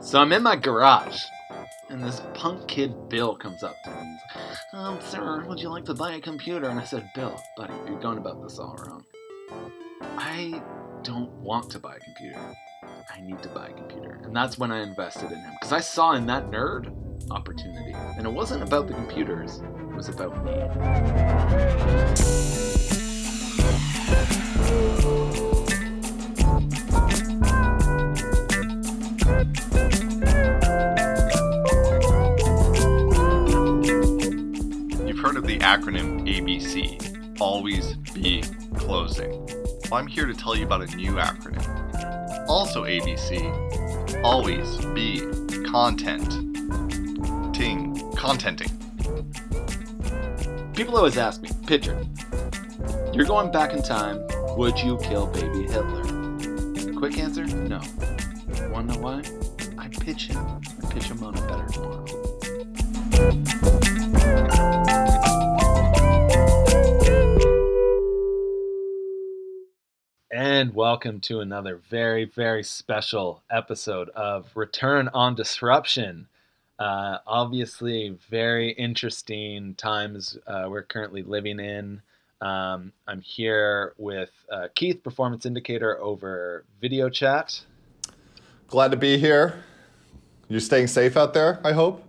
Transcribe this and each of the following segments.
So I'm in my garage, and this punk kid Bill comes up to me. Um, sir, would you like to buy a computer? And I said, Bill, buddy, you're going about this all wrong. I don't want to buy a computer. I need to buy a computer. And that's when I invested in him. Because I saw in that nerd opportunity. And it wasn't about the computers, it was about me. Acronym ABC Always Be Closing. Well, I'm here to tell you about a new acronym. Also ABC Always Be Content. Ting. Contenting. People always ask me, Pitcher, you're going back in time, would you kill baby Hitler? Quick answer, no. Wanna know why? I pitch him. I pitch him on a better tomorrow. And welcome to another very, very special episode of Return on Disruption. Uh, obviously, very interesting times uh, we're currently living in. Um, I'm here with uh, Keith, Performance Indicator, over video chat. Glad to be here. You're staying safe out there, I hope.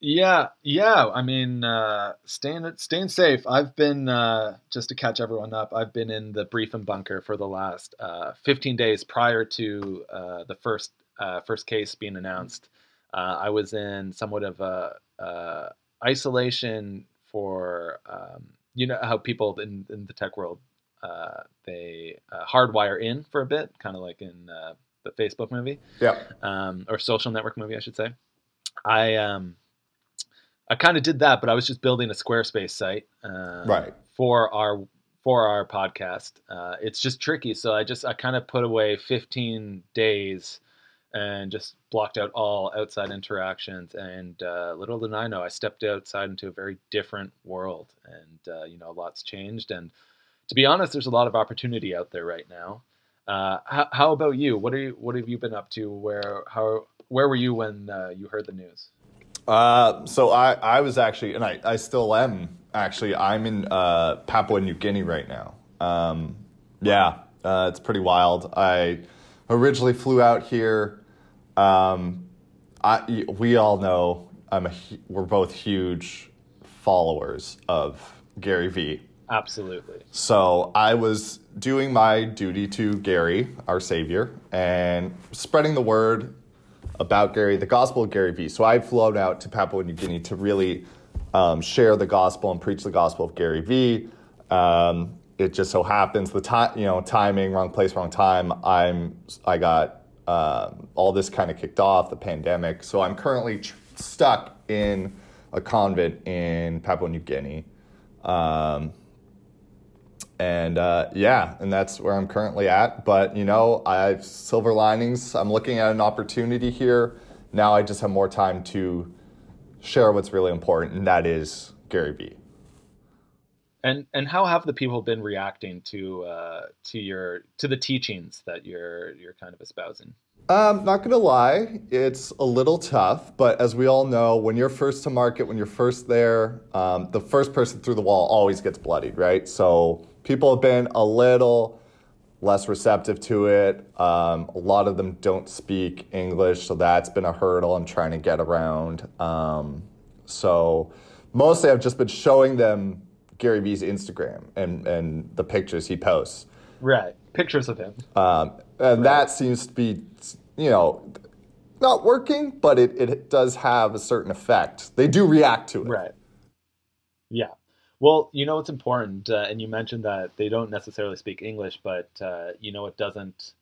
Yeah, yeah. I mean, uh, staying staying safe. I've been uh, just to catch everyone up. I've been in the brief and bunker for the last uh, 15 days prior to uh, the first uh, first case being announced. Uh, I was in somewhat of a uh, isolation for um, you know how people in, in the tech world uh, they uh, hardwire in for a bit, kind of like in uh, the Facebook movie Yeah. um, or social network movie, I should say. I um, I kind of did that, but I was just building a Squarespace site um, Right. for our for our podcast. Uh, it's just tricky, so I just I kind of put away 15 days and just blocked out all outside interactions. And uh, little did I know, I stepped outside into a very different world, and uh, you know, a lot's changed. And to be honest, there's a lot of opportunity out there right now. Uh, how, how about you? What are you? What have you been up to? Where how where were you when uh, you heard the news? Uh, so I, I was actually, and I, I still am actually, I'm in uh, Papua New Guinea right now. Um, yeah, uh, it's pretty wild. I originally flew out here. Um, I, we all know I'm a, we're both huge followers of Gary Vee. Absolutely. So I was doing my duty to Gary, our savior, and spreading the word about Gary, the gospel of Gary Vee. So I flown out to Papua New Guinea to really um, share the gospel and preach the gospel of Gary Vee. Um, it just so happens the time, you know, timing, wrong place, wrong time. I'm, I got um, all this kind of kicked off, the pandemic. So I'm currently tr- stuck in a convent in Papua New Guinea. Um, and uh, yeah, and that's where I'm currently at. But you know, I have silver linings. I'm looking at an opportunity here. Now I just have more time to share what's really important, and that is Gary Vee. And and how have the people been reacting to uh, to your to the teachings that you're you're kind of espousing? Um, not gonna lie, it's a little tough, but as we all know, when you're first to market, when you're first there, um, the first person through the wall always gets bloodied, right? So people have been a little less receptive to it. Um, a lot of them don't speak English, so that's been a hurdle I'm trying to get around. Um, so mostly I've just been showing them Gary Vee's Instagram and, and the pictures he posts. Right. Pictures of him. Um, and that seems to be, you know, not working, but it, it does have a certain effect. They do react to it. Right. Yeah. Well, you know it's important, uh, and you mentioned that they don't necessarily speak English, but uh, you know it doesn't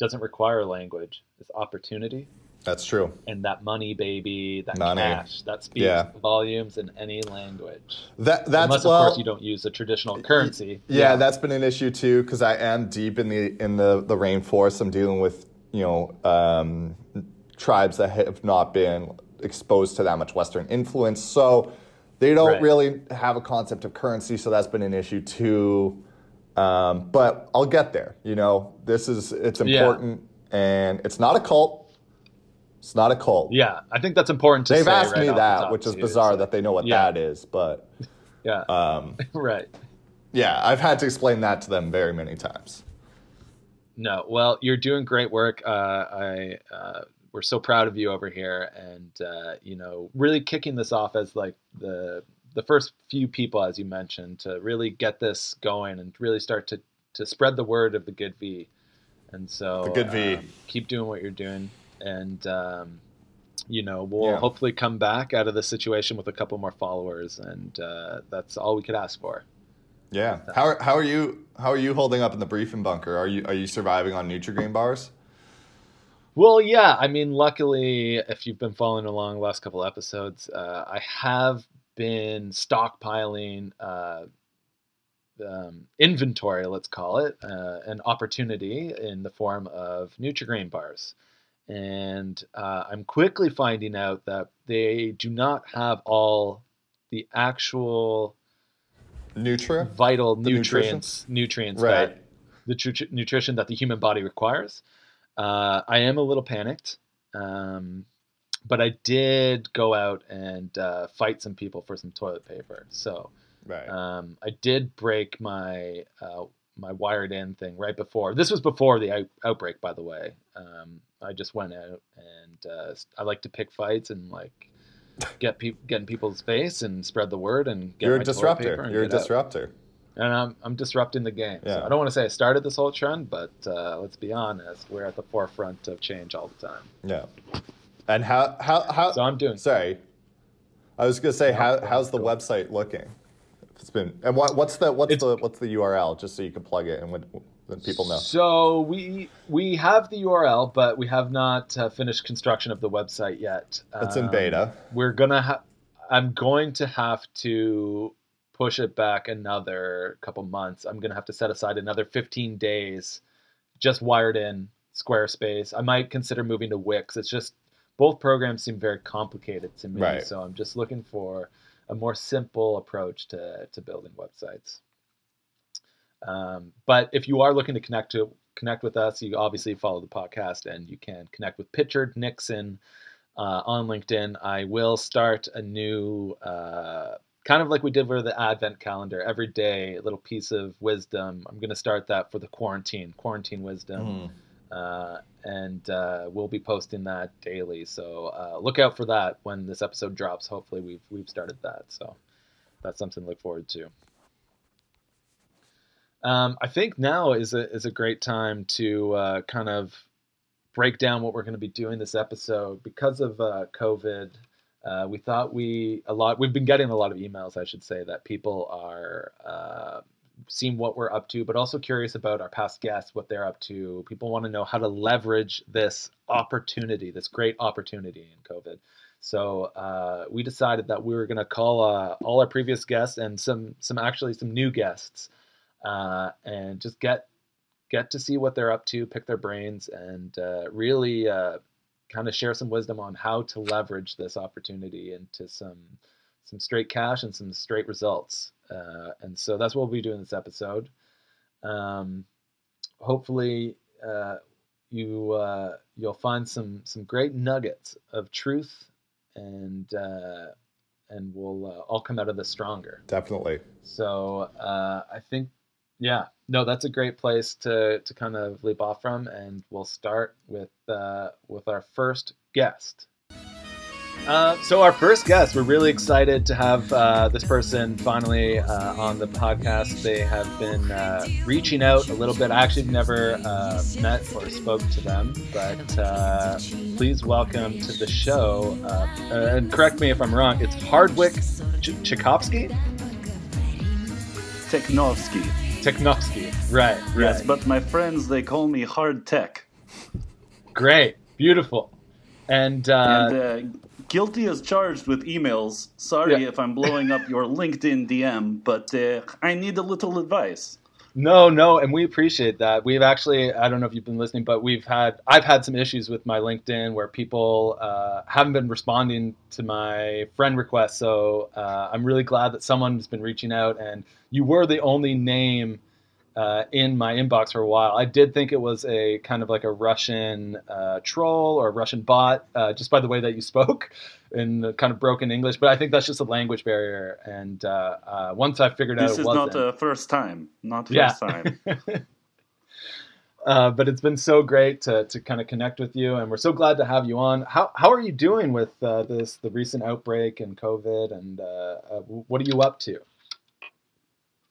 doesn't require language. It's opportunity, That's true. and that money, baby, that Money. cash, that speaks Yeah. volumes in any language. That that's Unless, well, of course, you don't use a traditional currency. Yeah, that's been an issue too because I am deep in the in the the rainforest. I'm dealing with you know um, tribes that have not been exposed to that much Western influence, so they don't Right. really have a concept of currency. So that's been an issue too. Um, but I'll get there. You know, this is it's Yeah. important, and it's not a cult. It's not a cult. Yeah, I think that's important to They've asked right me that, which is too, bizarre so- that they know what Yeah. that is, but Yeah, um, right. yeah, I've had to explain that to them very many times. No, well, you're doing great work. Uh, I uh, we're so proud of you over here, and uh, you know, really kicking this off as like the the first few people, as you mentioned, to really get this going and really start to to spread the word of the good V. And so, The good V. um, keep doing what you're doing, and um, you know, we'll Yeah. hopefully come back out of this situation with a couple more followers, and uh, that's all we could ask for. Yeah. How are, how are you how are you holding up in the briefing bunker? Are you are you surviving on Nutrigrain bars? Well, yeah. I mean, luckily, if you've been following along the last couple episodes, uh, I have been stockpiling uh, um, inventory, let's call it, uh, an opportunity in the form of Nutrigrain bars. And uh, I'm quickly finding out that they do not have all the actual Nutria? vital The nutrition? nutrients nutrients Right. that the tru- nutrition that the human body requires. Uh, I am a little panicked, um, but I did go out and uh, fight some people for some toilet paper. So Right. um, I did break my uh, my wired in thing right before. This was before the out- outbreak, by the way. Um, I just went out and uh, I like to pick fights and like get people get in people's face and spread the word and get You're a disruptor. You're a get out disruptor. And I'm, I'm disrupting the game. So Yeah. I don't want to say I started this whole trend, but uh, let's be honest, we're at the forefront of change all the time. Yeah. And how how how So I'm doing. Sorry. I was gonna say how how's the website looking? It's been and what what's the what's It's- the what's the URL just so you can plug it and when, people know. So we we have the URL, but we have not uh, finished construction of the website yet. It's in Um, beta. We're gonna have. I'm going to have to push it back another couple months. I'm gonna have to set aside another 15 days, just wired in Squarespace. I might consider moving to Wix. It's just both programs seem very complicated to me, Right. so I'm just looking for a more simple approach to to building websites. Um, but if you are looking to connect to connect with us, you obviously follow the podcast and you can connect with Pitchard Nixon uh, on LinkedIn. I will start a new uh, kind of like we did for the Advent calendar. Every day, a little piece of wisdom. I'm going to start that for the quarantine, quarantine wisdom. Mhm. Uh, and uh, we'll be posting that daily. So uh, look out for that when this episode drops. Hopefully, we've we've started that. So that's something to look forward to. Um, I think now is a is a great time to uh, kind of break down what we're going to be doing this episode because of uh, COVID. Uh, we thought we a lot. We've been getting a lot of emails, I should say, that people are uh, seeing what we're up to, but also curious about our past guests, what they're up to. People want to know how to leverage this opportunity, this great opportunity in COVID. So uh, we decided that we were going to call uh, all our previous guests and some some actually some new guests, uh, and just get get to see what they're up to, pick their brains, and uh, really kind of share some wisdom on how to leverage this opportunity into some some straight cash and some straight results. Uh, and so that's what we'll be doing this episode. Um, hopefully, uh, you uh, you'll find some some great nuggets of truth, and uh, and we'll uh, all come out of this stronger. Definitely. So uh, I think, yeah, no, that's a great place to to kind of leap off from, and we'll start with uh, with our first guest. Uh, so our first guest, we're really excited to have uh, this person finally uh, on the podcast. They have been uh, reaching out a little bit. I actually never uh, met or spoke to them, but uh, please welcome to the show. And correct me if I'm wrong. It's Hardwick Ch- Tchaikovsky. Technovsky. Technovsky. Right, right. Yes, but my friends they call me Hard Tech. Great. Beautiful. And, uh, and uh, guilty as charged with emails. Sorry Yeah. if I'm blowing up your LinkedIn DM, but uh, I need a little advice. No, no, and we appreciate that. We've actually, I don't know if you've been listening, but we've had, I've had some issues with my LinkedIn where people uh, haven't been responding to my friend requests. So uh, I'm really glad that someone's been reaching out, and you were the only name uh, in my inbox for a while. I did think it was a kind of like a Russian uh, troll or a Russian bot, uh, just by the way that you spoke in the kind of broken English. But I think that's just a language barrier. And uh, uh, once I figured This out it is not the first time. Not first Yeah. time. uh, but it's been so great to, to kind of connect with you, and we're so glad to have you on. How how are you doing with uh, this the recent outbreak and COVID, and uh, uh, what are you up to?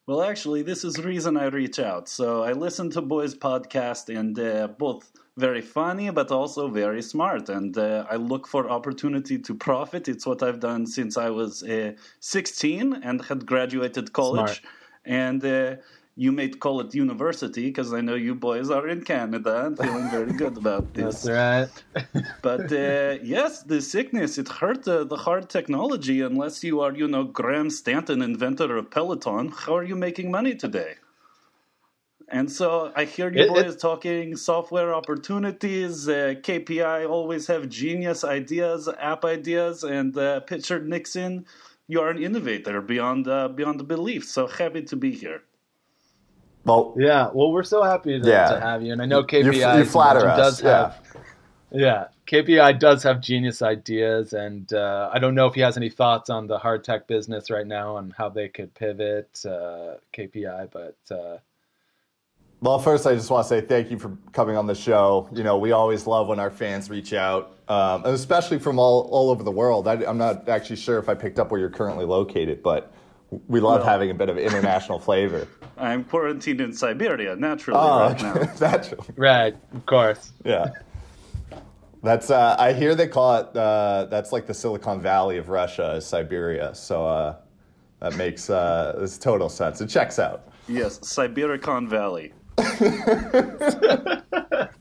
Well, actually, this is the reason I reach out. So I listen to Boys podcast, and uh, both very funny, but also very smart. And uh, I look for opportunity to profit. It's what I've done since I was uh, 16 and had graduated college. Smart. And uh, you may call it university because I know you boys are in Canada and feeling very good about this. That's right. But uh, yes, the sickness, it hurt uh, the hard technology unless you are, you know, Graham Stanton, inventor of Peloton. How are you making money today? And so I hear you It- it- boys talking software opportunities. Uh, KPI always have genius ideas, app ideas, and uh, Pitcher Nixon, you are an innovator beyond uh, beyond belief. So happy to be here. Well, Yeah, well, we're so happy to, Yeah. to have you, and I know KPI you you flatter us, does have. Yeah, KPI does have genius ideas, and uh, I don't know if he has any thoughts on the hard tech business right now and how they could pivot uh, KPI. But uh, Well, first, I just want to say thank you for coming on the show. You know, we always love when our fans reach out, um, especially from all, all over the world. I, I'm not actually sure if I picked up where you're currently located, but we love Well- having a bit of international flavor. I'm quarantined in Siberia naturally Oh, right now. okay. That's right, of course. yeah. That's uh, I hear they call it. Uh, that's like the Silicon Valley of Russia, is Siberia. So uh, that makes uh, this total sense. It checks out. Yes, Sibericon Valley. that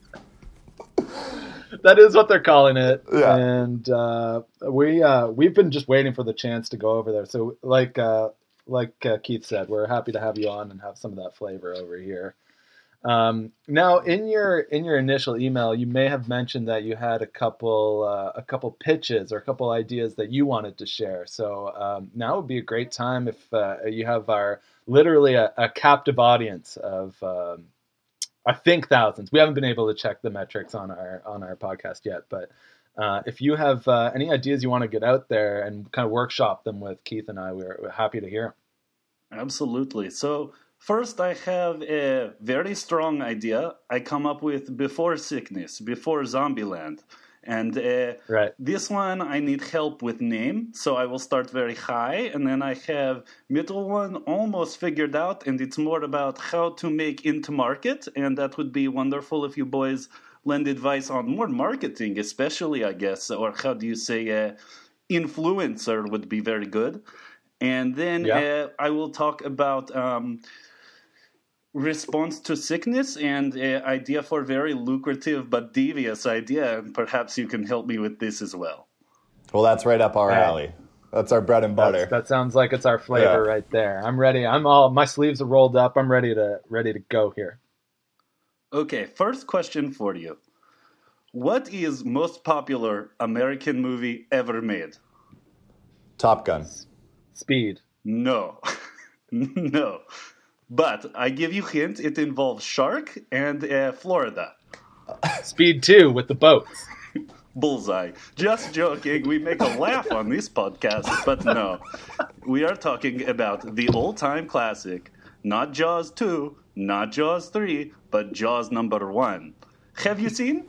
is what they're calling it. Yeah. And uh, we uh, we've been just waiting for the chance to go over there. So like uh, like uh, Keith said, we're happy to have you on and have some of that flavor over here. Um, now, in your in your initial email, you may have mentioned that you had a couple uh, a couple pitches or a couple ideas that you wanted to share. So um, now would be a great time if uh, you have our literally a, a captive audience of um, I think thousands. We haven't been able to check the metrics on our on our podcast yet, but uh, if you have uh, any ideas you want to get out there and kind of workshop them with Keith and I, we're, we're happy to hear. Absolutely. So, first, I have a very strong idea I come up with before sickness, before Zombieland. And uh, Right. this one, I need help with name, so I will start very high, and then I have middle one almost figured out, and it's more about how to make into market, and that would be wonderful if you boys lend advice on more marketing, especially, I guess, or how do you say, uh, influencer would be very good. And then Yeah. uh, I will talk about um, response to sickness and uh, idea for very lucrative but devious idea. And perhaps you can help me with this as well. Well, that's right up our Right. alley. That's our bread and butter. That's, that sounds like it's our flavor Yeah. right there. I'm ready. I'm all my sleeves are rolled up. I'm ready to ready to go here. Okay, first question for you. What is most popular American movie ever made? Top Gun. Speed. No. no. But I give you hint, it involves shark and uh, Florida. Speed two with the boats. Bullseye. Just joking. We make a laugh on this podcast, but no. We are talking about the old time classic. Not Jaws 2, not Jaws 3, but Jaws number 1. Have you seen?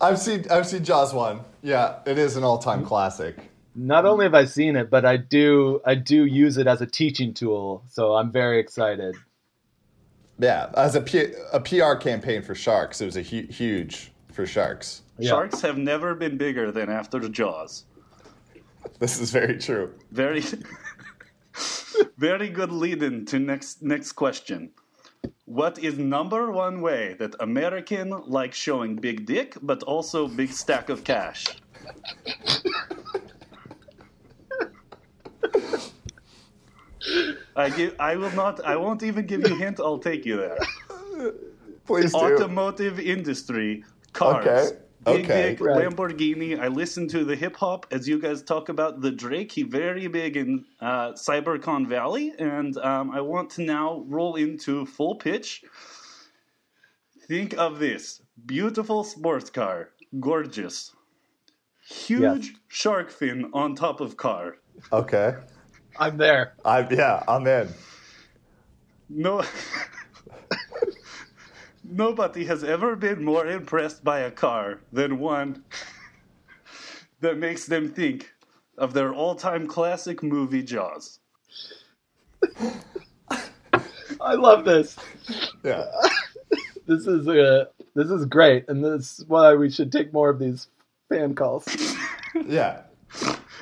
I've seen I've seen Jaws one. Yeah, it is an all time classic. Not only have I seen it, but I do I do use it as a teaching tool. So I'm very excited. Yeah, as a, P- a PR campaign for sharks, it was a hu- huge for sharks. Yeah. Sharks have never been bigger than after the Jaws. This is very true. Very Very good lead in to next next question. What is number one way that American like showing big dick but also big stack of cash? I give I will not I won't even give you a hint, I'll take you there. Please do. Automotive industry, cars. Okay. Big, Okay. big Right. Lamborghini. I listen to the hip hop as you guys talk about the Drake. He very big in uh, CyberCon Valley, and um, I want to now roll into full pitch. Think of this beautiful sports car, gorgeous, huge shark fin on top of car. Okay. I'm there. I yeah, I'm in. No. Nobody has ever been more impressed by a car than one that makes them think of their all time classic movie Jaws. I love this. Yeah. This is uh, this is great, and this is why we should take more of these fan calls. Yeah.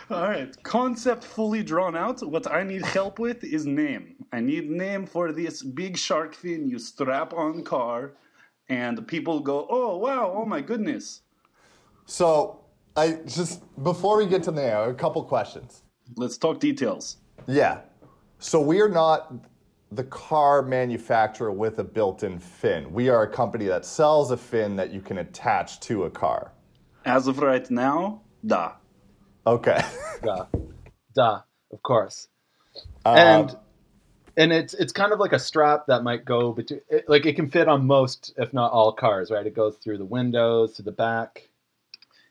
All right, concept fully drawn out. What I need help with is name. I need name for this big shark fin you strap on car, and people go, "Oh wow, oh my goodness." So I just before we get to there, a couple questions. Let's talk details. Yeah. So we are not the car manufacturer with a built-in fin. We are a company that sells a fin that you can attach to a car. As of right now, da. Okay. Duh, duh, of course. Um, and and it's it's kind of like a strap that might go between it, like it can fit on most if not all cars right it goes through the windows to the back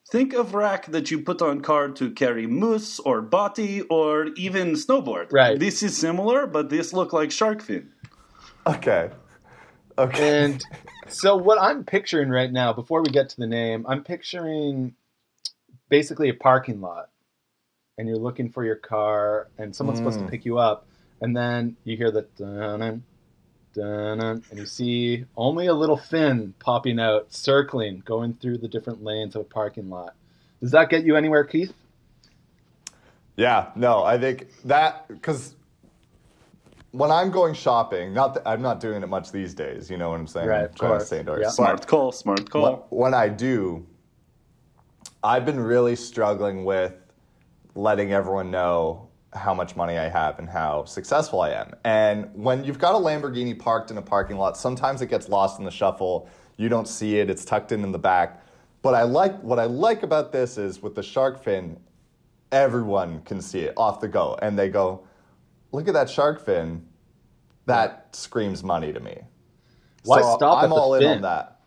Think of rack that you put on car to carry moose or body or even snowboard. Right. This is similar, but this look like shark fin. okay. Okay. and so what i'm picturing right now before we get to the name i'm picturing basically a parking lot and you're looking for your car and someone's supposed to Mm. pick you up and then you hear the dun dun and you see only a little fin popping out circling going through the different lanes of a parking lot does that get you anywhere keith Yeah, no, I think that because when I'm going shopping, not that I'm not doing it much these days. You know what I'm saying? Right, I'm of trying to course. stay indoors. Yeah. Smart call, smart call. when- when I do, I've been really struggling with letting everyone know how much money I have and how successful I am. And when you've got a Lamborghini parked in a parking lot, sometimes it gets lost in the shuffle. You don't see it; it's tucked in in the back. But I like what I like about this is with the shark fin, everyone can see it off the go, and they go, "Look at that shark fin." That screams money to me. Why So stop I'm at the all in on that.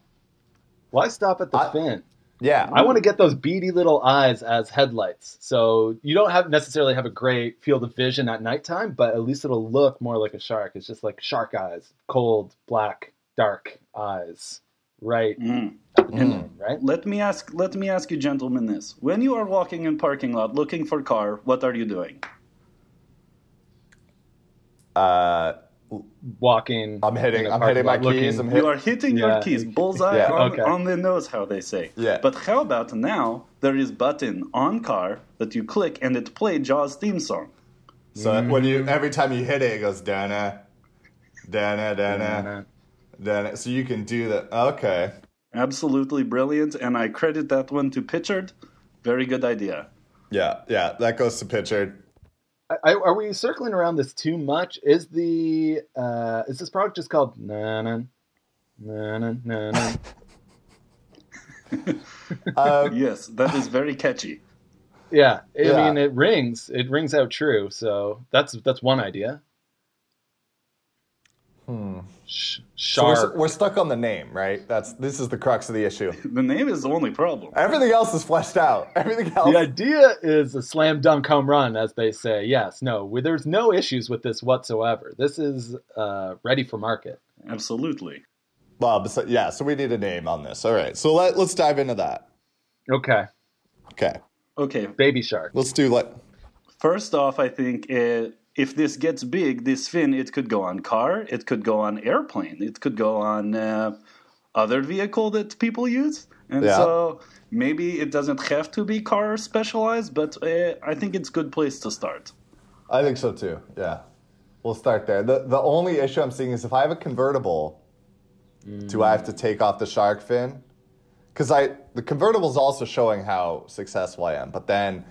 why stop at the I- fin Yeah, I want to get those beady little eyes as headlights. So you don't have necessarily have a great field of vision at nighttime, but at least it'll look more like a shark. It's just like shark eyes, cold, black, dark eyes, right Mm. at the pinhead, right? Let me ask let me ask you gentlemen this. When you are walking in parking lot looking for car, what are you doing? Uh, Walking. I'm hitting- in a I'm hitting my looking- keys, I'm You are hitting your keys bullseye Yeah. on, Okay. on the nose, how they say. Yeah. But how about now there is button on car that you click and it play Jaws theme song. So mm-hmm. when you every time you hit it, it goes dana, dana, dana, dana. So you can do that. Okay. Absolutely brilliant, and I credit that one to Pitchard. Very good idea. Yeah, yeah. That goes to Pitchard. I, are we circling around this too much? Is the uh, is this product just called na na na na na na? Uh, Yes, that is very catchy. Yeah, I Yeah. mean it rings. It rings out true. So that's that's one idea. Hmm. Sh- so we're, we're stuck on the name, right? That's this is the crux of the issue. The name is the only problem. Everything else is fleshed out. Everything else. the idea is a slam dunk home run, as they say. Yes, no, we, there's no issues with this whatsoever. This is uh, ready for market. Absolutely. Bob, besi- yeah. So we need a name on this. All right. So let let's dive into that. Okay, Okay. Okay, baby shark. Let's do like. First off, I think uh, if this gets big, this fin, it could go on car, it could go on airplane, it could go on uh, other vehicle that people use. And Yeah. so maybe it doesn't have to be car specialized, but uh, I think it's a good place to start. I think so too. Yeah. We'll start there. The the only issue I'm seeing is if I have a convertible, do I have to take off the shark fin? Because I the convertible is also showing how successful I am, but then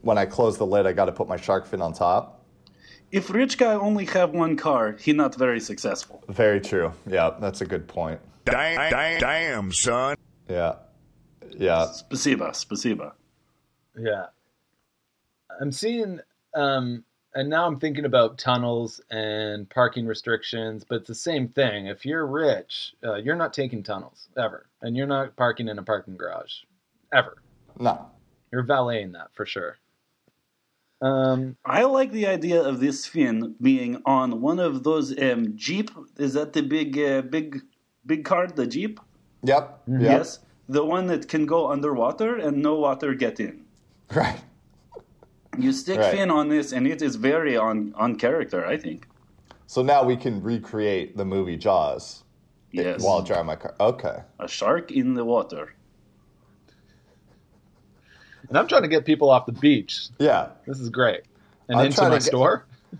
when I close the lid, I got to put my shark fin on top. If rich guy only have one car, he not very successful. Very true. Yeah, that's a good point. Damn, damn, damn, son. Yeah. Yeah. Spasiba, spasiba. Yeah. I'm seeing, um, and now I'm thinking about tunnels and parking restrictions, but it's the same thing. If you're rich, uh, you're not taking tunnels ever, and you're not parking in a parking garage ever. No. You're valeting that for sure. Um, I like the idea of this fin being on one of those um, Jeep. Is that the big, uh, big, big car, the Jeep? Yep. Yep. Yes, the one that can go underwater and no water get in. Right. You stick Right. fin on this, and it is very on on character. I think. So now we can recreate the movie Jaws Yes, while driving my car. Okay. a shark in the water. And I'm trying to get people off the beach. Yeah. This is great. And I'm into my to get- store.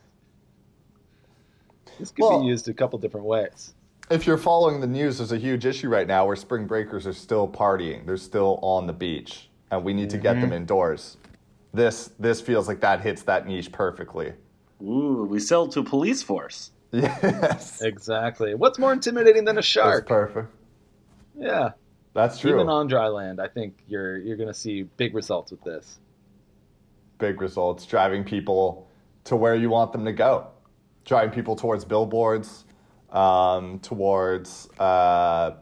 This could Well- be used a couple different ways. If you're following the news, there's a huge issue right now where spring breakers are still partying. They're still on the beach, and we need to get Mm-hmm. them indoors. This this feels like that hits that niche perfectly. Ooh, we sell to police force. Yes. Exactly. What's more intimidating than a That's shark? perfect. Yeah. That's true. Even on dry land, I think you're you're going to see big results with this. Big results, driving people to where you want them to go. Driving people towards billboards, um, towards uh,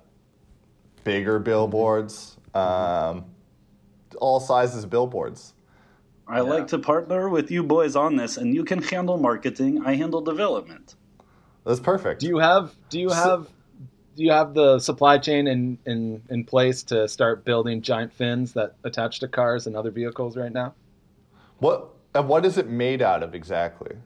bigger billboards, um, all sizes of billboards. I like to partner with you boys on this, and you can handle marketing. I handle development. That's perfect. Do you have do you have do you have the supply chain in, in, in place to start building giant fins that attach to cars and other vehicles right now? what and what is it made out of exactly?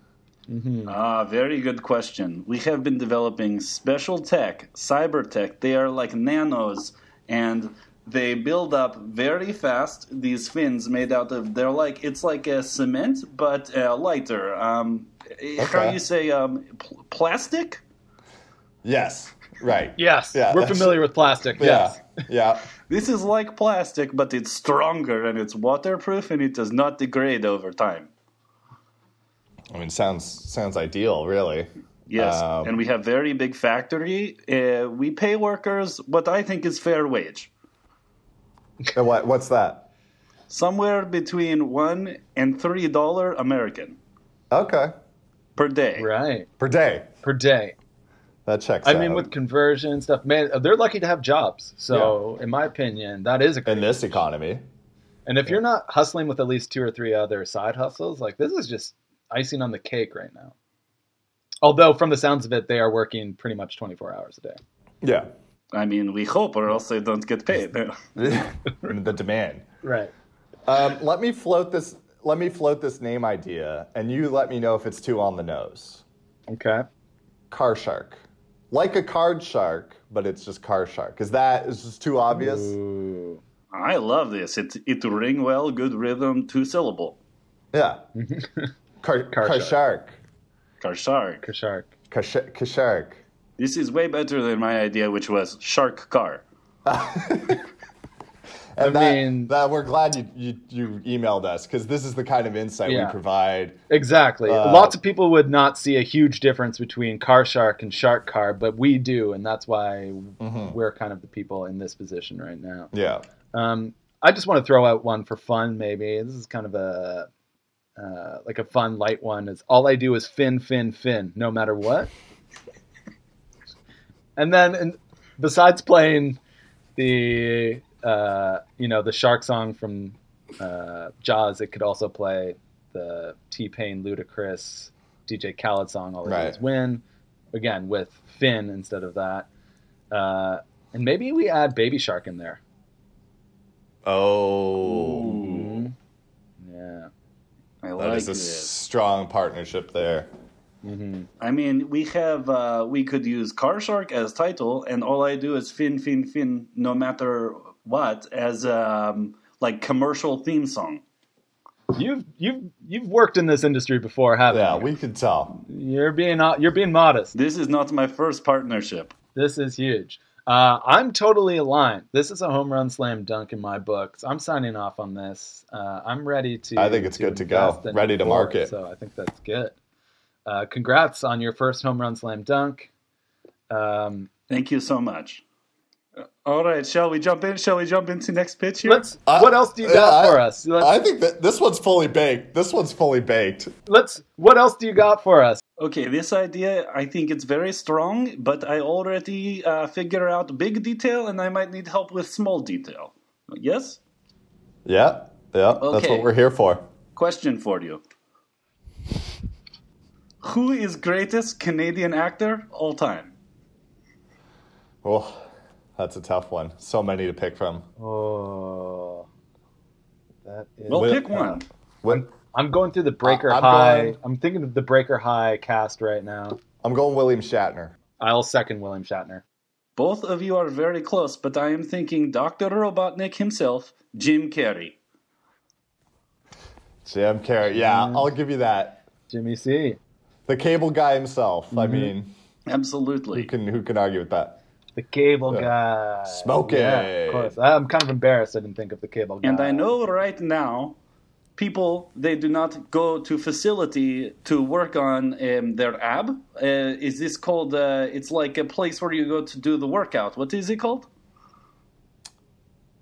Ah, very good question. We have been developing special tech, cyber tech. They are like nanos, and they build up very fast. These fins made out of they're like it's like a cement but uh, lighter. Um, How Okay. you say um, pl- plastic? Yes. Right. Yes, Yeah, we're familiar with plastic. Yeah. Yes, Yeah. This is like plastic, but it's stronger and it's waterproof and it does not degrade over time. I mean, sounds sounds ideal, really. Yes, Um, and we have very big factory. Uh, we pay workers what I think is fair wage, what what's that? somewhere between one and three dollar American Okay. per day. right Per day. per day. That checks I out. mean, with conversion stuff, man, they're lucky to have jobs. So, in my opinion, that is a in this economy. And if you're not hustling with at least two or three other side hustles, like this is just icing on the cake right now. Although, from the sounds of it, they are working pretty much 24 hours a day. Yeah. I mean, we hope, or else they don't get paid. the demand. Right. Um, let me float this. Let me float this name idea, and you let me know if it's too on the nose. Okay. Car shark, like a card shark, but it's just car shark. Is that is just too obvious? Ooh. I love this. It it ring well, good rhythm, two syllable. Yeah. Car, Car car shark. shark. Car shark. Shark. Car sh- car shark. This is way better than my idea, which was shark car. And I that, mean- that we're glad you, you, you emailed us because this is the kind of insight Yeah. we provide. Exactly. Uh, Lots of people would not see a huge difference between car shark and shark car, but we do, and that's why Mm-hmm. we're kind of the people in this position right now. Yeah. Um, I just want to throw out one for fun, maybe. This is kind of a uh, like a fun, light one. Is all I do is fin, fin, fin, no matter what. and then, and besides playing the uh, you know the shark song from uh, Jaws, it could also play the T Pain, Ludacris, DJ Khaled song "All I Do Right. Is Win," again with fin instead of that. Uh, and maybe we add Baby Shark in there. Oh. Mhm. Yeah. I That like is a this. strong partnership there. hmm I mean, we have uh, we could use Car Shark as title, and all I do is fin fin fin, no matter what, as um, like commercial theme song. You've you've you've worked in this industry before, haven't Yeah, you? Yeah, we can tell. You're being you're being modest. This is not my first partnership. This is huge. Uh, I'm totally aligned. This is a home run slam dunk in my books. I'm signing off on this. Uh, I'm ready to. I think it's good to go. Ready to forward, market. So I think that's good. Uh, congrats on your first home run slam dunk. Um, Thank you so much. All right, shall we jump in? Shall we jump into next pitch here? Let's. what else do you got I- for us? Let's, I think that this one's fully baked. This one's fully baked. let's. What else do you got for us? Okay, this idea, I think it's very strong, but I already uh, figure out big detail and I might need help with small detail. Yes? Yeah, yeah, that's what we're here for. Question for you. Who is greatest Canadian actor all time? Oh, that's a tough one. So many to pick from. Oh, that is. Well, Well, pick one. When, I'm going through the Breaker I'm High. going- I'm thinking of the Breaker High cast right now. I'm going William Shatner. I'll second William Shatner. Both of you are very close, but I am thinking Dr. Robotnik himself, Jim Carrey. Jim Carrey. Yeah, mm-hmm. I'll give you that. Jimmy C. The cable guy himself. I mm-hmm. mean, who Absolutely. can who can argue with that? The cable Yeah. guy. Smokey. Yeah, of course. I'm kind of embarrassed I didn't think of the cable guy. And I know right now, people they do not go to facility to work on um, their ab. Uh, is this called? Uh, it's like a place where you go to do the workout. What is it called?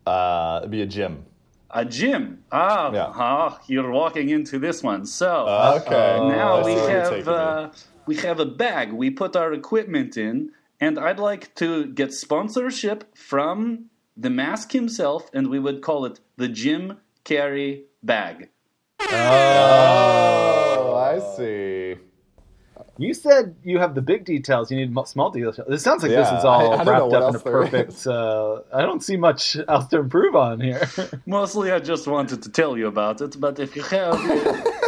Uh, it'd be a gym. A gym. Ah, Yeah. ah, you're walking into this one. So Okay. now I see we have uh, we have a bag. We put our equipment in, and I'd like to get sponsorship from the mask himself, and we would call it the Jim Carrey bag. Oh, I see. You said you have the big details. You need small details. It sounds like this is all I- I wrapped up in a perfect. Uh, I don't see much else to improve on here. Mostly, I just wanted to tell you about it. But if you have,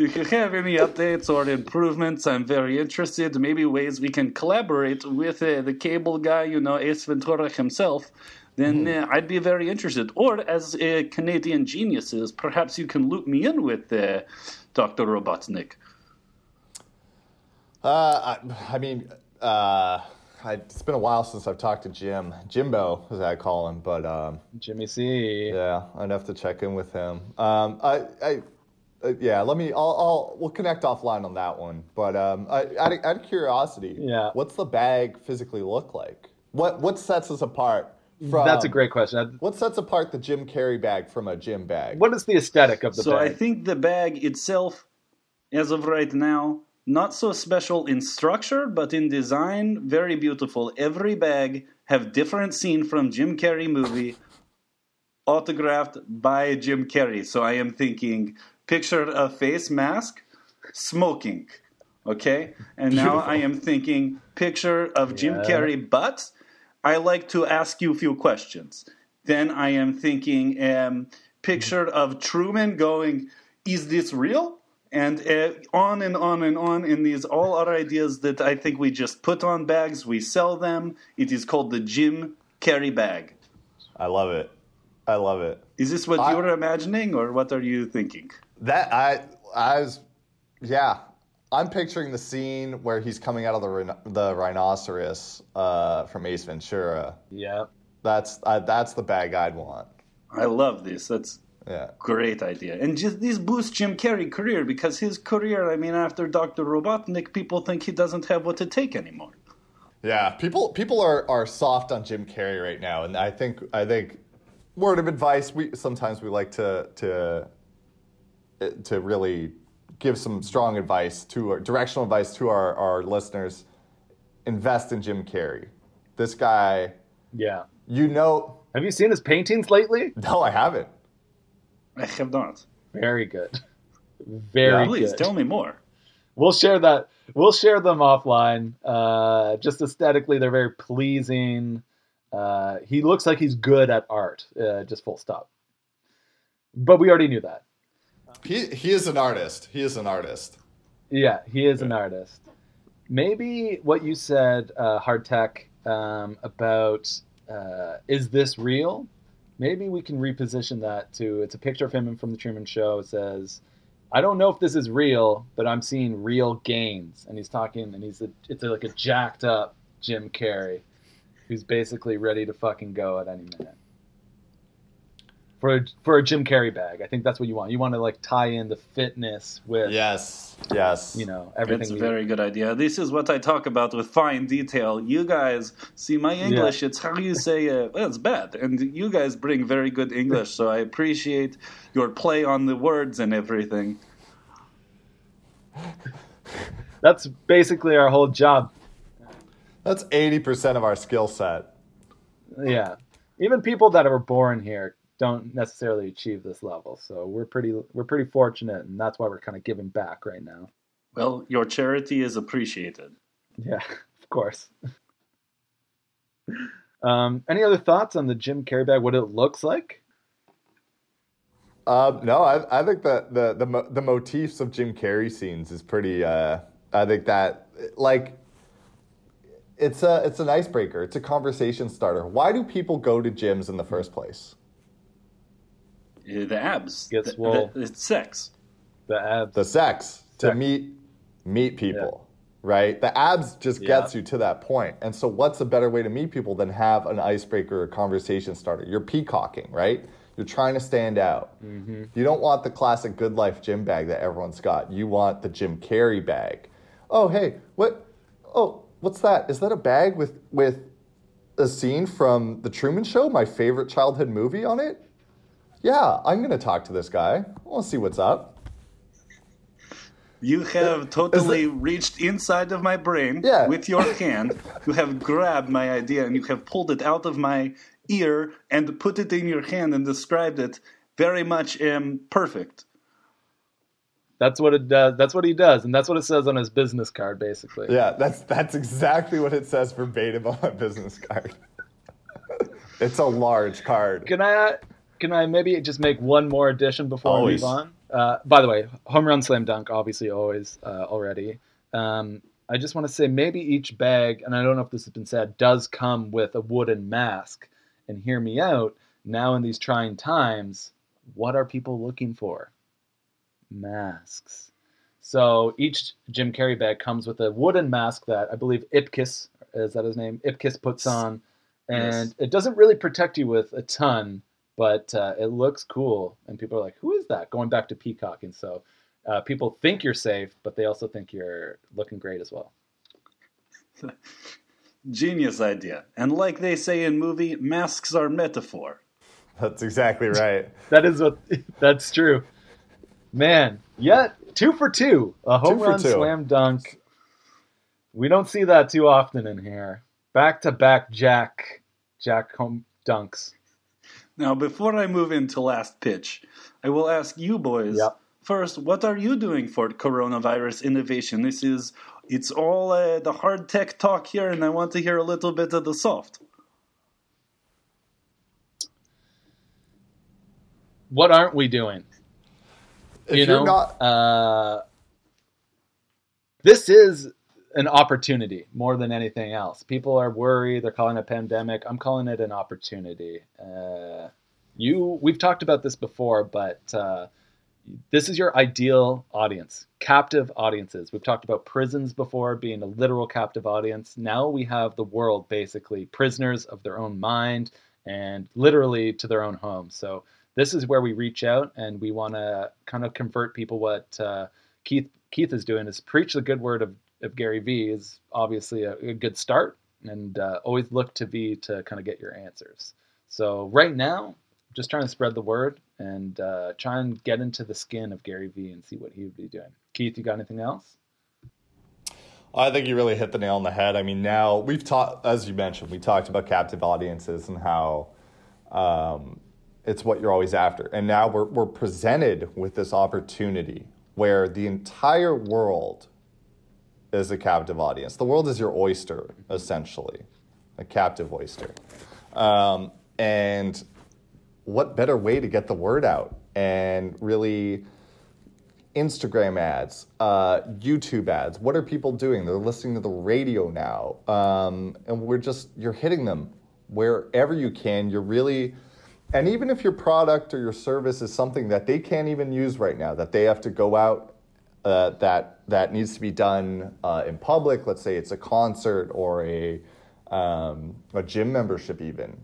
if you have any updates or improvements, I'm very interested. Maybe ways we can collaborate with uh, the cable guy, you know, Ace Ventura himself. Then uh, I'd be very interested. Or as uh, Canadian geniuses, perhaps you can loop me in with uh, Dr. Robotnik. Uh, I, I mean, uh, I, it's been a while since I've talked to Jim. Jimbo, as I call him, but um, Jimmy C. yeah, I'd have to check in with him. Um, I, I, uh, yeah, let me. I'll, I'll, we'll connect offline on that one. But um, I, out, of, out of curiosity, Yeah. what's the bag physically look like? What, what sets us apart from? That's a great question. What sets apart the Jim Carrey bag from a gym bag? What is the aesthetic of the bag? so I think the bag itself, as of right now, not so special in structure, but in design, very beautiful. Every bag have different scene from Jim Carrey movie, autographed by Jim Carrey. So I am thinking picture a face mask, smoking. Okay, and now I am thinking picture of Jim Yeah. Carrey, but I like to ask you a few questions. Then I am thinking um, picture of Truman going, "Is this real?" And uh, on and on and on. in these all are ideas that I think we just put on bags. We sell them. It is called the Jim Carrey bag. I love it. I love it. Is this what I- you were imagining, or what are you thinking? That I I was yeah. I'm picturing the scene where he's coming out of the rhino- the rhinoceros uh, from Ace Ventura. yeah. That's I, that's the bag I'd want. I love this. That's Yeah. great idea. And just this boosts Jim Carrey career because his career, I mean, after Dr. Robotnik, people think he doesn't have what to take anymore. Yeah. People people are, are soft on Jim Carrey right now, and I think I think word of advice. We sometimes we like to to to really give some strong advice to our, directional advice to our, our listeners. Invest in Jim Carrey. This guy, Yeah. you know. Have you seen his paintings lately? No, I haven't. I have not. Very good. Very Please good. tell me more. We'll share that. We'll share them offline. Uh, just aesthetically, they're very pleasing. Uh, he looks like he's good at art. Uh, just full stop. But we already knew that. He he is an artist. He is an artist. Yeah, he is an artist. Maybe what you said, uh, Hardtech, um, about uh, is this real? Maybe we can reposition that to it's a picture of him from the Truman Show. It says, "I don't know if this is real, but I'm seeing real gains." And he's talking, and he's a, it's like a jacked up Jim Carrey, who's basically ready to fucking go at any minute. For a, for a Jim Carrey bag. I think that's what you want. You want to like tie in the fitness with Yes. Yes. you know everything. It's a you- very good idea. This is what I talk about with fine detail. You guys see my English; it's how you say uh, well, it's bad, and you guys bring very good English. So I appreciate your play on the words and everything. That's basically our whole job. That's 80% of our skill set. Yeah, even people that are born here don't necessarily achieve this level. So we're pretty we're pretty fortunate, and that's why we're kind of giving back right now. Well, your charity is appreciated. Yeah, of course. Um, any other thoughts on the Jim Carrey bag? What it looks like? Um, no, I, I think the, the the the motifs of Jim Carrey scenes is pretty. Uh, I think that like it's a it's an icebreaker. It's a conversation starter. Why do people go to gyms in the first place? Uh, The abs. Get The- swole. the- it's sex. The abs. The sex to meet meet people, right? The abs just Yeah. gets you to that point. And so, what's a better way to meet people than have an icebreaker or conversation starter? You're peacocking, right? You're trying to stand out. You don't want the classic good life gym bag that everyone's got. You want the Jim Carrey bag. Oh, hey, what? Oh, what's that? Is that a bag with with a scene from The Truman Show, my favorite childhood movie on it? Yeah, I'm gonna talk to this guy. We'll see what's up. You have totally reached inside of my brain Yeah. with your hand. You have grabbed my idea and you have pulled it out of my ear and put it in your hand and described it very much um, perfect. That's what it does. That's what he does, and that's what it says on his business card, basically. Yeah, that's that's exactly what it says verbatim on my business card. it's a large card. Can I can I maybe just make one more addition before Always. we move on? Uh, by the way, home run, slam dunk, obviously always uh, already. Um, I just want to say maybe each bag, and I don't know if this has been said, does come with a wooden mask. And hear me out. Now in these trying times, what are people looking for? Masks. So each Jim Carrey bag comes with a wooden mask that I believe Ipkiss is that his name? Ipkiss puts on, and Yes. it doesn't really protect you with a ton, but uh, it looks cool. And people are like, "Who is that?" Going back to Peacock, and so uh, people think you're safe, but they also think you're looking great as well. Genius idea. And like they say in movie, masks are metaphor. That's exactly right. That is what that's true. Man, yeah, two for two. A home Two run two. slam dunk. We don't see that too often in here. Back to back Jack Jack home dunks. Now, before I move into last pitch, I will ask you boys Yep. first, what are you doing for coronavirus innovation? This is it's all uh, the hard tech talk here, and I want to hear a little bit of the soft. What aren't we doing? If you you're know, not uh, this is an opportunity more than anything else. People are worried; they're calling a pandemic. I'm calling it an opportunity. Uh, you, we've talked about this before, but uh, this is your ideal audience, captive audiences. We've talked about prisons before being a literal captive audience. Now we have the world basically prisoners of their own mind and literally to their own home. So this is where we reach out and we want to kind of convert people. What uh, Keith Keith is doing is preach the good word of, of Gary Vee is obviously a, a good start, and uh, always look to V to kind of get your answers. So right now, just trying to spread the word and uh, try and get into the skin of Gary Vee and see what he would be doing. Keith, you got anything else? I think you really hit the nail on the head. I mean, now we've talked, as you mentioned, we talked about captive audiences and how um, it's what you're always after. And now we're, we're presented with this opportunity where the entire world is a captive audience. The world is your oyster, essentially, a captive oyster. Um, and what better way to get the word out and really Instagram ads, uh, YouTube ads. What are people doing? They're listening to the radio now, um, and we're just you're hitting them wherever you can. You're really, and even if your product or your service is something that they can't even use right now, that they have to go out, uh, that that needs to be done uh, in public. Let's say it's a concert or a um, a gym membership, even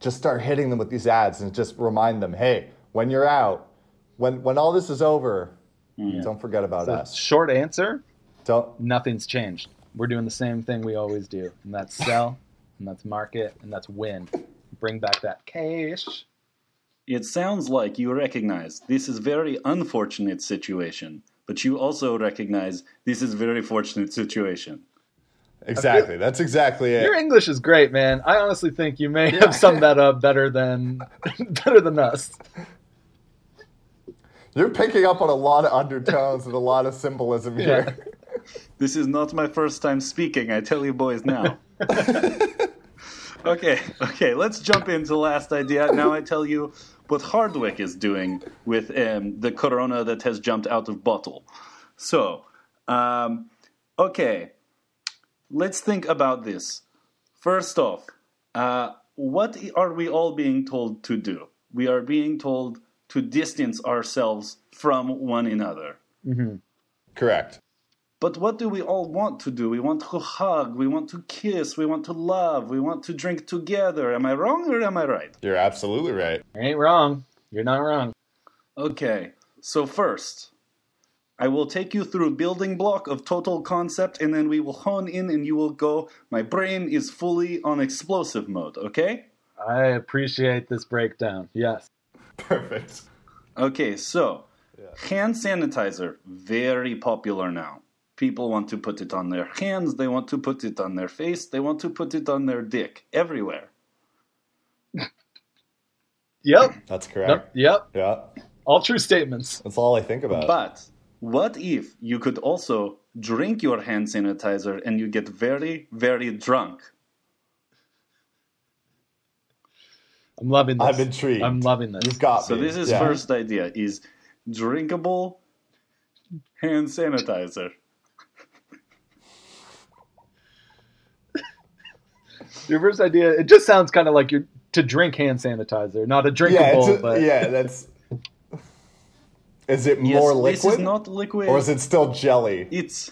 just start hitting them with these ads and just remind them, hey, when you're out, when when all this is over, don't forget about So, us. short answer: Don't. nothing's changed. We're doing the same thing we always do, and that's sell, and that's market, and that's win. Bring back that cash. It sounds like you recognize this is very unfortunate situation, but you also recognize this is a very fortunate situation. Exactly. That's exactly it. Your English is great, man. I honestly think you may have summed that up better than better than us. You're picking up on a lot of undertones and a lot of symbolism here. This is not my first time speaking, I tell you boys now. okay, okay, let's jump into the last idea. Now I tell you what Hardwick is doing with um, the corona that has jumped out of bottle. So, um, okay, let's think about this. First off, uh, what are we all being told to do? We are being told to distance ourselves from one another. Correct. But what do we all want to do? We want to hug, we want to kiss, we want to love, we want to drink together. Am I wrong or am I right? You're absolutely right. You ain't wrong. You're not wrong. Okay, so first, I will take you through building block of total concept and then we will hone in and you will go, my brain is fully on explosive mode, okay? I appreciate this breakdown. Yes. Perfect. Okay, so hand sanitizer, very popular now. People want to put it on their hands, they want to put it on their face, they want to put it on their dick, everywhere. Yep. That's Yep. correct. Yep. Yeah. All true statements. That's all I think about. But what if you could also drink your hand sanitizer and you get very, very drunk? I'm loving this. I'm intrigued. I'm loving this. You've got So me. this is Yeah. first idea is drinkable hand sanitizer. Your first idea. It just sounds kind of like you're to drink hand sanitizer, not a Yeah, drinkable. it's a- but yeah, that's. Is it Yes, more liquid? This is not liquid. or is it still jelly? It's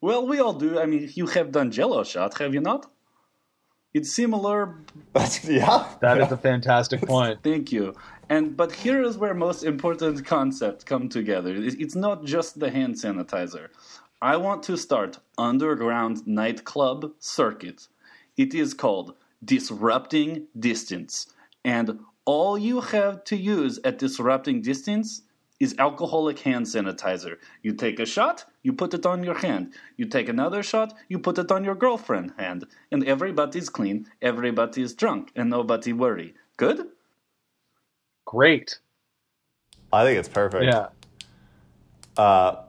well, we all do. I mean, you have done Jello shot, have you not? It's similar. That's, yeah. that yeah. is a fantastic point. Thank you. And but here is where most important concepts come together. It's not just the hand sanitizer. I want to start underground nightclub circuit. It is called disrupting distance, and all you have to use at disrupting distance is alcoholic hand sanitizer. You take a shot, you put it on your hand. You take another shot, you put it on your girlfriend hand, and everybody's clean, everybody's drunk, and nobody worry. Good? Great. I think it's perfect. Yeah. Uh,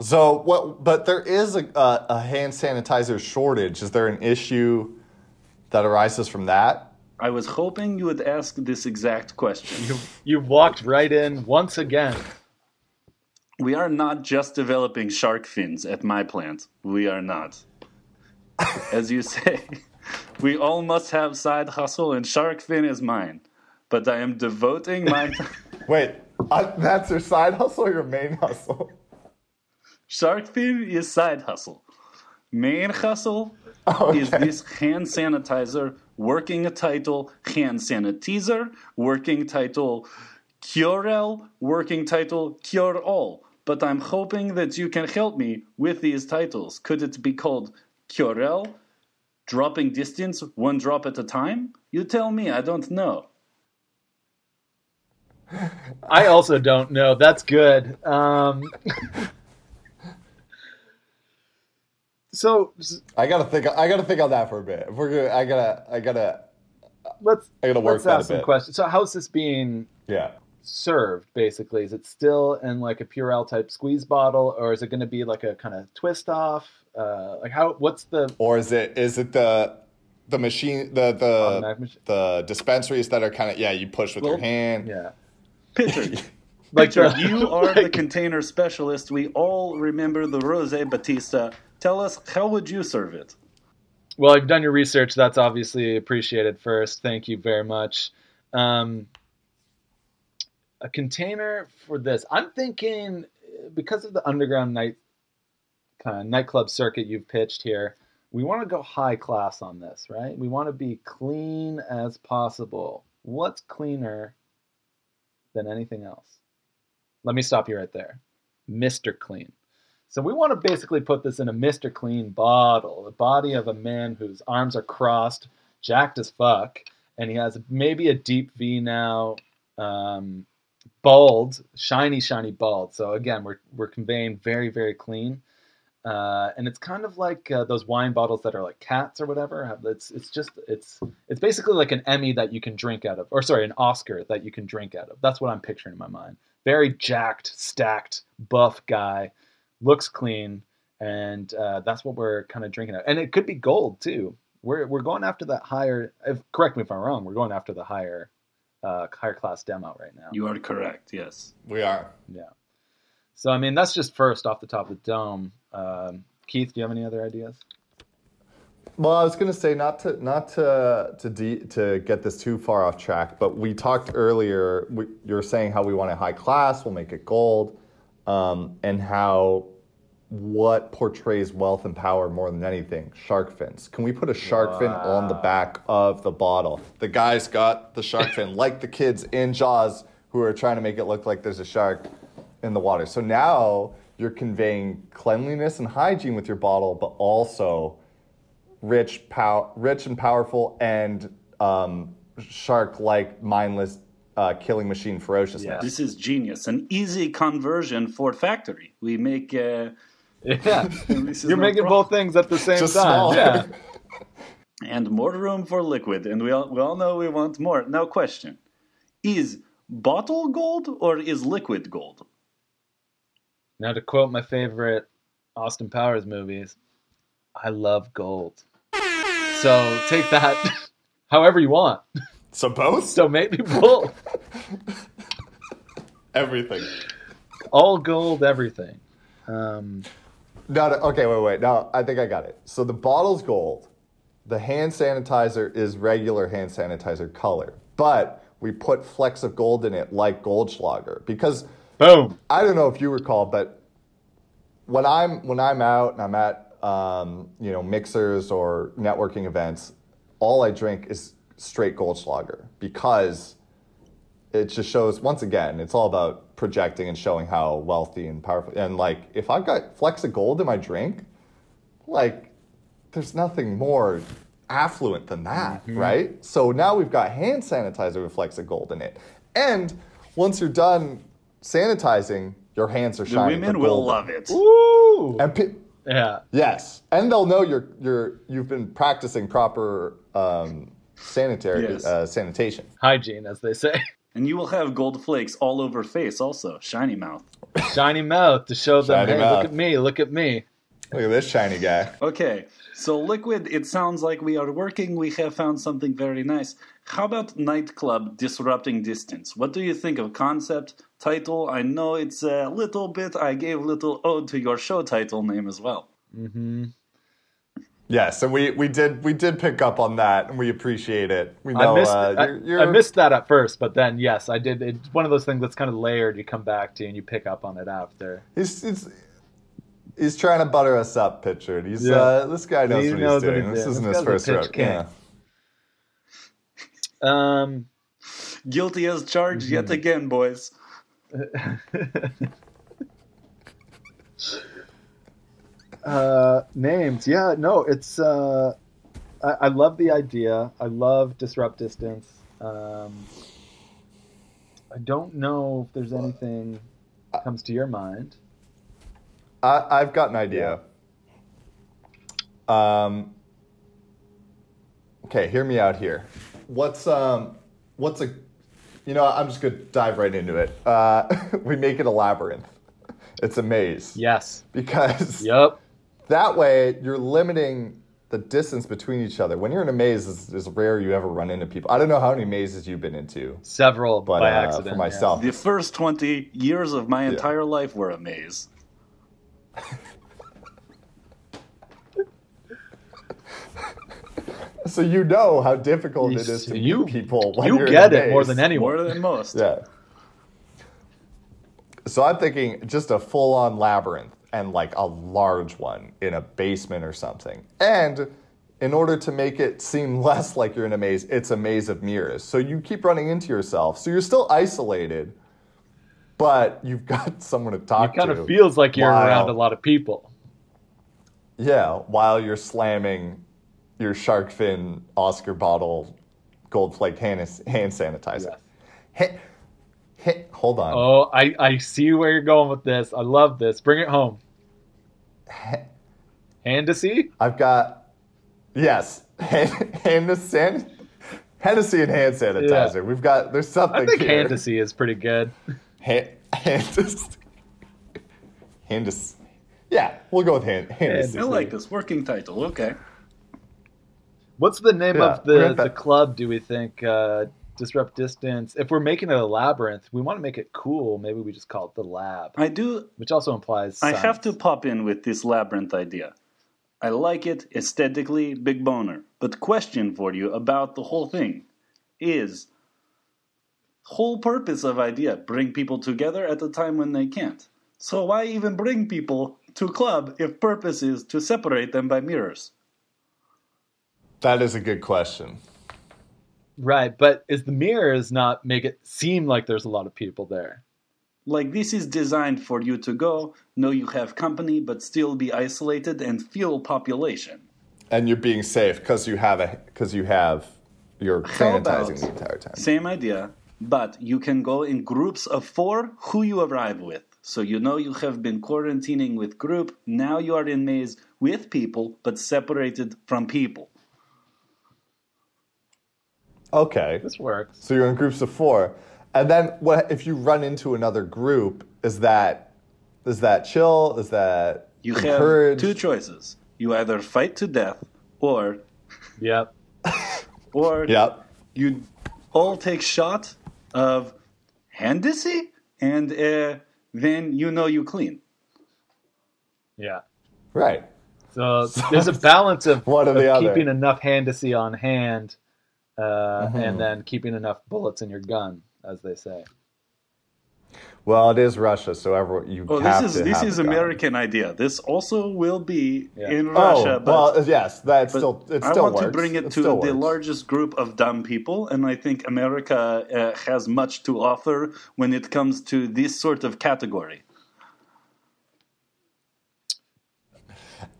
so what? But there is a, a, a hand sanitizer shortage. Is there an issue that arises from that? I was hoping you would ask this exact question. You you walked right in once again. We are not just developing shark fins at my plant. We are not. As you say, we all must have side hustle, and shark fin is mine. But I am devoting my Wait, uh, that's your side hustle or your main hustle? Shark fin is side hustle. Main hustle is this hand sanitizer working a title hand sanitizer working title Curel working title Cure All. But I'm hoping that you can help me with these titles. Could it be called Curel? Dropping distance one drop at a time? You tell me, I don't know. I also don't know. That's good. Um, so I gotta think. I gotta think on that for a bit. If we're gonna, I gotta, I gotta, let's I gotta work let's that a ask some questions. So how's this being yeah. served? Basically, is it still in like a Purell type squeeze bottle, or is it going to be like a kind of twist off? Uh, like how? What's the Or is it is it the the machine the the the dispensaries that are kind of yeah you push with your hand. yeah? Pitcher, Like the- you are the container specialist. We all remember the Rose Batista. Tell us, how would you serve it? Well, you've done your research. That's obviously appreciated first. Thank you very much. Um, a container for this. I'm thinking uh, because of the underground night kind of nightclub circuit you've pitched here. we want to go high class on this, right? We want to be clean as possible. What's cleaner than anything else? Let me stop you right there. Mr. Clean. So we want to basically put this in a Mr. Clean bottle, the body of a man whose arms are crossed, jacked as fuck, and he has maybe a deep V now, um, bald, shiny, shiny bald. So again, we're we're conveying very, very clean. Uh, and it's kind of like uh, those wine bottles that are like cats or whatever. It's it's just it's it's basically like an Emmy that you can drink out of, or sorry, an Oscar that you can drink out of. That's what I'm picturing in my mind. Very jacked, stacked, buff guy, looks clean, and uh, that's what we're kind of drinking out. And it could be gold too. We're we're going after that higher. If, correct me if I'm wrong. We're going after the higher uh, higher class demo right now. You are correct. Yes. We are. Yeah. So I mean, that's just first off the top of the dome. Um, Keith, do you have any other ideas? Well, I was going to say not to not to to de- to get this too far off track, but we talked earlier. We, you were saying how we want it high class, we'll make it gold, um, and how what portrays wealth and power more than anything shark fins. Can we put a shark fin on the back of the bottle? The guy's got the shark fin, like the kids in Jaws who are trying to make it look like there's a shark in the water. So now you're conveying cleanliness and hygiene with your bottle, but also rich, pow- rich and powerful, and um, shark-like, mindless, uh, killing machine ferociousness. Yeah. This is genius. An easy conversion for factory. We make. Uh, Yeah, you're no making problem. both things at the same Just time. smaller. Yeah. and more room for liquid. And we all, we all know we want more. Now, question Is bottle gold or is liquid gold? Now to quote my favorite Austin Powers movies, I love gold. So take that however you want. So both? So maybe both. Everything. All gold, everything. Um, No, no, okay, wait, wait. No, I think I got it. So the bottle's gold. The hand sanitizer is regular hand sanitizer color, but we put flecks of gold in it like Goldschlager because boom. I don't know if you recall, but when I'm when I'm out and I'm at um, you know mixers or networking events, all I drink is straight Goldschlager because it just shows once again it's all about projecting and showing how wealthy and powerful and like if I've got flecks of gold in my drink, like there's nothing more affluent than that, right? So now we've got hand sanitizer with flecks of gold in it. And once you're done sanitizing, your hands are shining. The women will love it. Woo! And pe- Yeah. yes, and they'll know you're you're you've been practicing proper um, sanitary Yes. uh, sanitation. Hygiene, as they say. And you will have gold flakes all over face also. Shiny mouth. Shiny mouth to show them, Shiny hey, mouth. look at me, look at me. Look at this shiny guy. Okay, so liquid, it sounds like we are working. We have found something very nice. How about nightclub disrupting distance? What do you think of concept, title? I know it's a little bit, I gave a little ode to your show title name as well. Hmm. Yes, and we, we did we did pick up on that, and we appreciate it. We know I missed, uh, you're, you're, I missed that at first, but then yes, I did. It's one of those things that's kind of layered. You come back to and you pick up on it after. He's, he's, he's trying to butter us up, Pitchard. He's Yeah. uh, this guy knows He what knows he's what doing. he's this doing. isn't This his first pitch round. king. Yeah. Um, Guilty as charged yet again, boys. uh, names, yeah, no, it's. Uh, I, I love the idea. I love disrupt distance. Um, I don't know if there's anything comes to your mind. I, I've got an idea. Um, okay, hear me out here. What's um, what's a, you know, I'm just gonna dive right into it. Uh, we make it a labyrinth. It's a maze Yes. because Yep. that way you're limiting the distance between each other. When you're in a maze, it's, it's rare you ever run into people. I don't know how many mazes you've been into, Several but by uh, accident. for yeah. myself, The first 20 years of my entire life were a maze. so you know how difficult it You- is to you- meet people. When you you're in get a it more than anyone. More than most. Yeah. So I'm thinking just a full-on labyrinth. and like a large one in a basement or something. And in order to make it seem less like you're in a maze, it's a maze of mirrors. So you keep running into yourself. So you're still isolated, but you've got someone to talk to. It kind to. of feels like you're while- around a lot of people. Yeah, while you're slamming your shark fin Oscar bottle gold flake hand, hand sanitizer. Yes. Hit, hit, hold on. Oh, I, I see where you're going with this. I love this. Bring it home. Hennessy? I've got yes, hand, hand san, Hennessy and hand sanitizer. We've got there's something I think here. Hennessy is pretty good. Hand, hand, hand, yeah, we'll go with hand. Hennessy. I like this working title. Okay. What's the name Yeah, of the, the club, do we think? Uh, Disrupt Distance. If we're making it a labyrinth, we want to make it cool. Maybe we just call it the lab, I do. which also implies. I have to pop in with this labyrinth idea. I like it aesthetically, big boner. But question for you about the whole thing is whole purpose of idea bring people together at the time when they can't. So why even bring people to club if purpose is to separate them by mirrors? That is a good question. Right, but is the mirrors not make it seem like there's a lot of people there? Like this is designed for you to go, know you have company, but still be isolated and feel population. And you're being safe because you have a because you have you're How about- sanitizing the entire time. Same idea, but you can go in groups of four who you arrive with. So you know you have been quarantining with group. Now you are in maze with people, but separated from people. Okay, This works. so you're in groups of four, and then what if you run into another group? Is that is that chill? Is that You encouraged? have two choices. You either fight to death, or Yep. or Yep. you all take shot of Hennessy, and uh, then you know you clean. Yeah. Right. So there's a balance of, One or of the other. keeping enough Hennessy on hand, uh, Mm-hmm. and then keeping enough bullets in your gun, as they say. Well, it is Russia, so everyone you Oh, have this is to this is. American idea. This also will be Yeah. in Oh, Russia, but well, yes, that's But still it I want works. to bring it, to the works. largest group of dumb people, and I think America uh, has much to offer when it comes to this sort of category.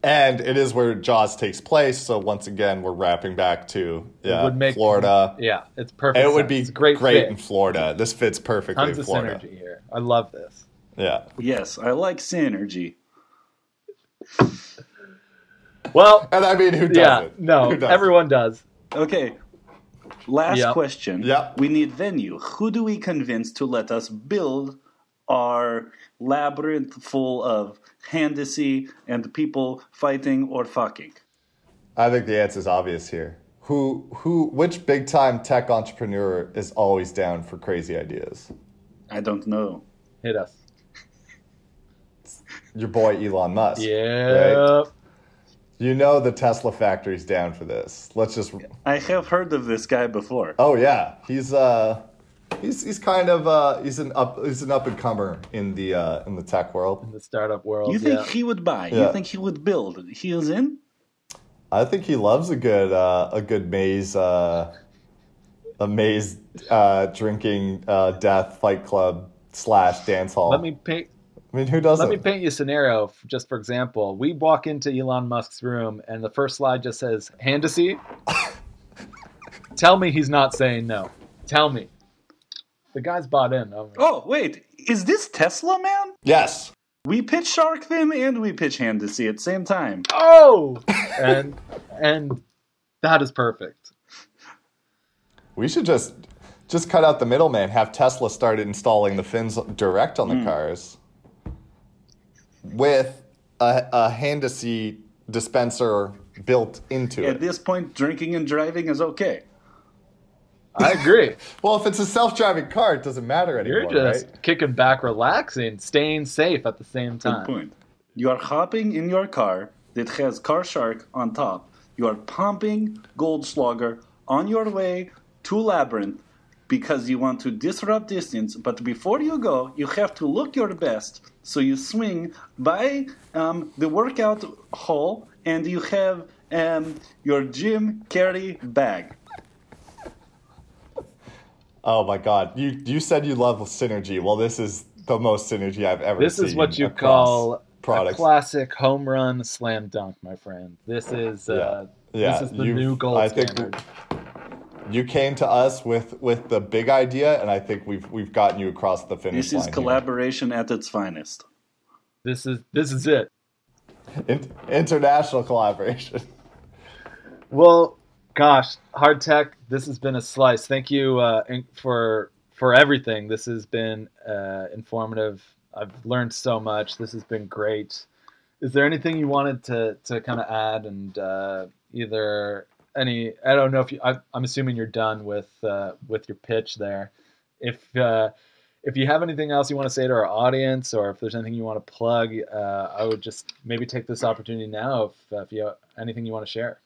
And it is where Jaws takes place. So once again, we're wrapping back to yeah, would make- Florida. Yeah, it's perfect. It would be It's great, great fit. in Florida. This fits perfectly Tons in of Florida. synergy here. I love this. Yeah. Yes, I like synergy. Well, and I mean, who doesn't? yeah, no, Who doesn't? everyone does. Okay, last Yep. question. Yep. We need venue. Who do we convince to let us build our labyrinth full of Hennessy and people fighting or fucking? I think the answer is obvious here. Who, who, which big time tech entrepreneur is always down for crazy ideas? I don't know. Hit us. Your boy Elon Musk. Yeah. right? You know the Tesla factory's down for this. Let's just. I have heard of this guy before. Oh yeah, he's uh, he's he's kind of uh, he's an up he's an up and comer in the uh, in the tech world. In the startup world. You think yeah. he would buy? Yeah. You think he would build? He is in? I think he loves a good uh, a good maze uh, a maze uh, drinking uh, death fight club slash dance hall. Let me paint. I mean, who doesn't? Let me paint you a scenario. Just for example, we walk into Elon Musk's room, and the first slide just says Hennessy. Tell me he's not saying no. Tell me. The guy's bought in. Oh, Oh, wait. Is this Tesla, man? Yes. We pitch Shark Fin and we pitch Hennessy at the same time. oh! and and that is perfect. We should just just cut out the middleman. Have Tesla start installing the fins direct on the hmm. cars with a, a Hennessy dispenser built into At it. At this point, drinking and driving is okay. I agree. Well, if it's a self-driving car, it doesn't matter anymore. You're just right? kicking back, relaxing, staying safe at the same time. Good time. point. You are hopping in your car that has Car Shark on top. You are pumping Goldschlager on your way to Labyrinth, because you want to disrupt distance. But before you go, you have to look your best. So you swing by um, the workout hall and you have um, your gym carry bag. Oh my god. You you said you love synergy. Well, this is the most synergy I've ever This seen. is what you across call a products. classic home run slam dunk, my friend. This is uh, Yeah, this is the you- new gold I think standard. You came to us with with the big idea and I think we've we've gotten you across the finish This line. is here. collaboration at its finest. This is this is it. In- international collaboration. Well, gosh, hard tech. This has been a slice. Thank you uh, for for everything. This has been uh, informative. I've learned so much. This has been great. Is there anything you wanted to to kind of add and uh, either any? I don't know if you. I, I'm assuming you're done with uh, with your pitch there. If uh, if you have anything else you want to say to our audience, or if there's anything you want to plug, uh, I would just maybe take this opportunity now. If, uh, if you have anything you want to share.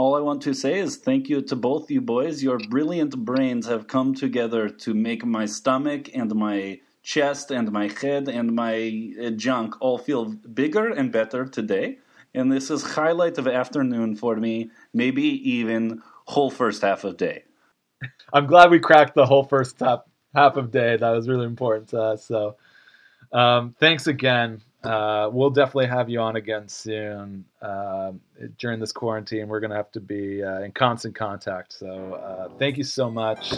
All I want to say is thank you to both you boys. Your brilliant brains have come together to make my stomach and my chest and my head and my uh, junk all feel bigger and better today. And this is highlight of afternoon for me, maybe even whole first half of day. I'm glad we cracked the whole first half half of day. That was really important to us. So, um, thanks again. Uh, we'll definitely have you on again soon. Um, during this quarantine, we're gonna have to be uh, in constant contact. So, uh, thank you so much,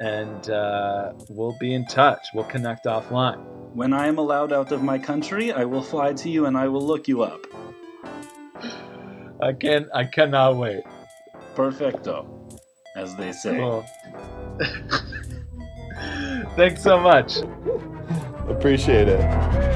and uh, we'll be in touch. We'll connect offline. When I am allowed out of my country, I will fly to you and I will look you up. I can I cannot wait. Perfecto, as they say. Cool. thanks so much. Appreciate it.